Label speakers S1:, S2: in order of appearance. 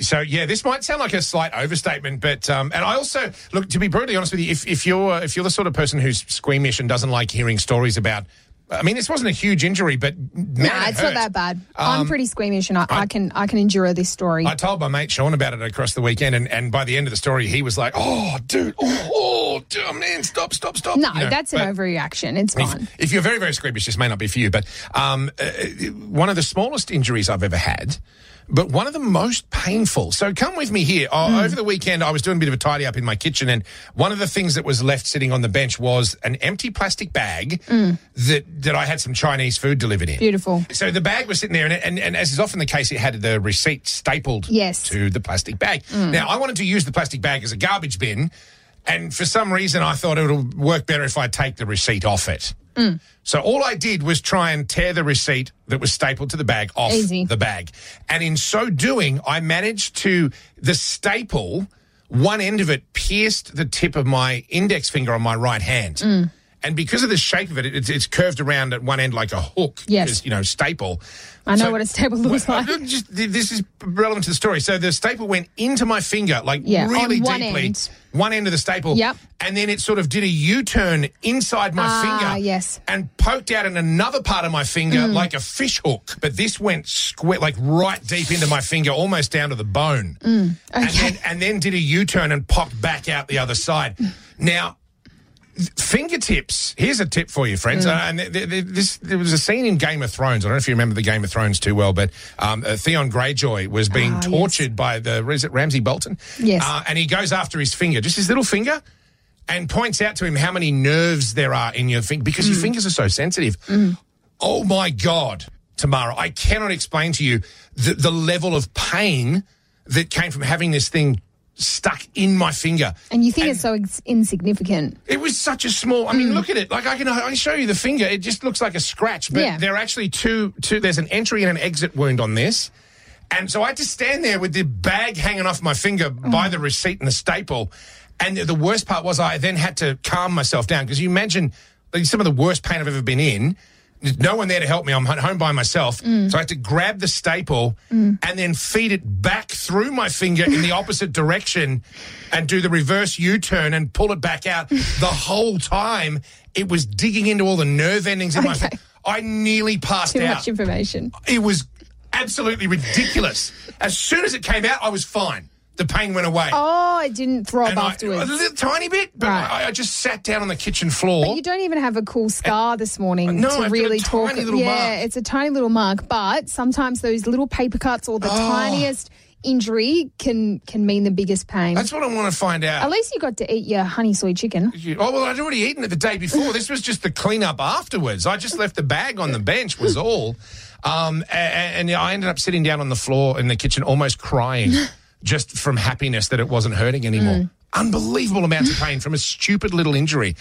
S1: So yeah, this might sound like a slight overstatement, but um, and I also look to be brutally honest with you. If, if you're if you're the sort of person who's squeamish and doesn't like hearing stories about, I mean, this wasn't a huge injury, but man,
S2: Nah,
S1: it
S2: it's
S1: hurt.
S2: not that bad. I'm
S1: Um,
S2: pretty squeamish, and I, I,
S1: I-
S2: can I can endure this story.
S1: I told my mate Sean about it across the weekend, and, and by the end of the story, he was like, "Oh, dude, oh, oh, dude, man, stop, stop, stop."
S2: no,
S1: You know,
S2: that's an overreaction. It's fine.
S1: If, if you're very, very squeamish, this may not be for you. But um, uh, one of the smallest injuries I've ever had, but one of the most painful. So come with me here. Uh,
S2: Hmm.
S1: Over the weekend, I was doing a bit of a tidy up in my kitchen, and one of the things that was left sitting on the bench was an empty plastic bag that that I had some Chinese food delivered in.
S2: Beautiful.
S1: So the bag was sitting there, and, and, and as is often the case, it had the receipt stapled
S2: Yes.
S1: to the plastic bag. Now, I wanted to use the plastic bag as a garbage bin, and for some reason, I thought it would work better if I take the receipt off it. Mm. So all I did was try and tear the receipt that was stapled to the bag off
S2: Easy.
S1: the bag. And in so doing, I managed to, the staple, one end of it pierced the tip of my index finger on my right hand. Mm. And because of the shape of it, it's, it's curved around at one end like a hook.
S2: Yes.
S1: You know, staple.
S2: I know
S1: So-
S2: what a staple looks
S1: well,
S2: like.
S1: just- this is relevant to the story. So the staple went into my finger, like
S2: Yeah,
S1: really
S2: on one
S1: deeply.
S2: end.
S1: One end of the staple.
S2: Yep.
S1: And then it sort of did a U turn inside my
S2: Ah,
S1: finger.
S2: yes. Mm.
S1: And poked out in another part of my finger like a fish hook. But this went square, like right deep into my finger, almost down to the bone. And, then, and then did a U turn and popped back out the other side. Now, fingertips. Here's a tip for you, friends.
S2: Mm.
S1: Uh, and th- th- th- this there was a scene in Game of Thrones. I don't know if you remember the Game of Thrones too well, but um, uh, Theon Greyjoy was being
S2: Ah, yes.
S1: tortured by the is it Ramsay Bolton?
S2: Yes.
S1: Uh, and he goes after his finger, just his little finger. And points out to him how many nerves there are in your finger because
S2: Mm.
S1: your fingers are so sensitive. Oh my God, Tamara, I cannot explain to you the, the level of pain that came from having this thing stuck in my finger.
S2: And you think it's so ins- insignificant.
S1: It was such a small. I mean, hmm. look at it. Like I can, I can show you the finger. It just looks like a scratch, but
S2: Yeah.
S1: there are actually two, two. There's an entry and an exit wound on this, and so I had to stand there with the bag hanging off my finger by the receipt and the staple. And the worst part was I then had to calm myself down because you imagine like, some of the worst pain I've ever been in. There's no one there to help me. I'm home by myself. Mm. So I had to grab the staple mm. and then feed it back through my finger in the opposite direction and do the reverse U turn and pull it back out. The whole time it was digging into all the nerve endings in my
S2: Okay.
S1: finger. I nearly passed
S2: Too
S1: out.
S2: much information.
S1: It was absolutely ridiculous. As soon as it came out, I was fine. The pain went away.
S2: Oh, it didn't throb
S1: And
S2: afterwards.
S1: a little tiny bit, but
S2: Right.
S1: I, I just sat down on the kitchen floor.
S2: You don't even have a cool scar this morning
S1: No,
S2: to
S1: I've
S2: really
S1: tiny
S2: talk. yeah,
S1: mark.
S2: it's a tiny little mark, but sometimes those little paper cuts or the
S1: Oh.
S2: tiniest injury can can mean the biggest pain.
S1: That's what I want to find out.
S2: At least you got to eat your honey soy chicken.
S1: You- Oh well, I'd already eaten it the day before. this was just the cleanup afterwards. I just left the bag on the bench was all, um, a- a- and, I ended up sitting down on the floor in the kitchen, almost crying, just from happiness that it wasn't hurting anymore. Mm. Unbelievable amounts of pain from a stupid little injury.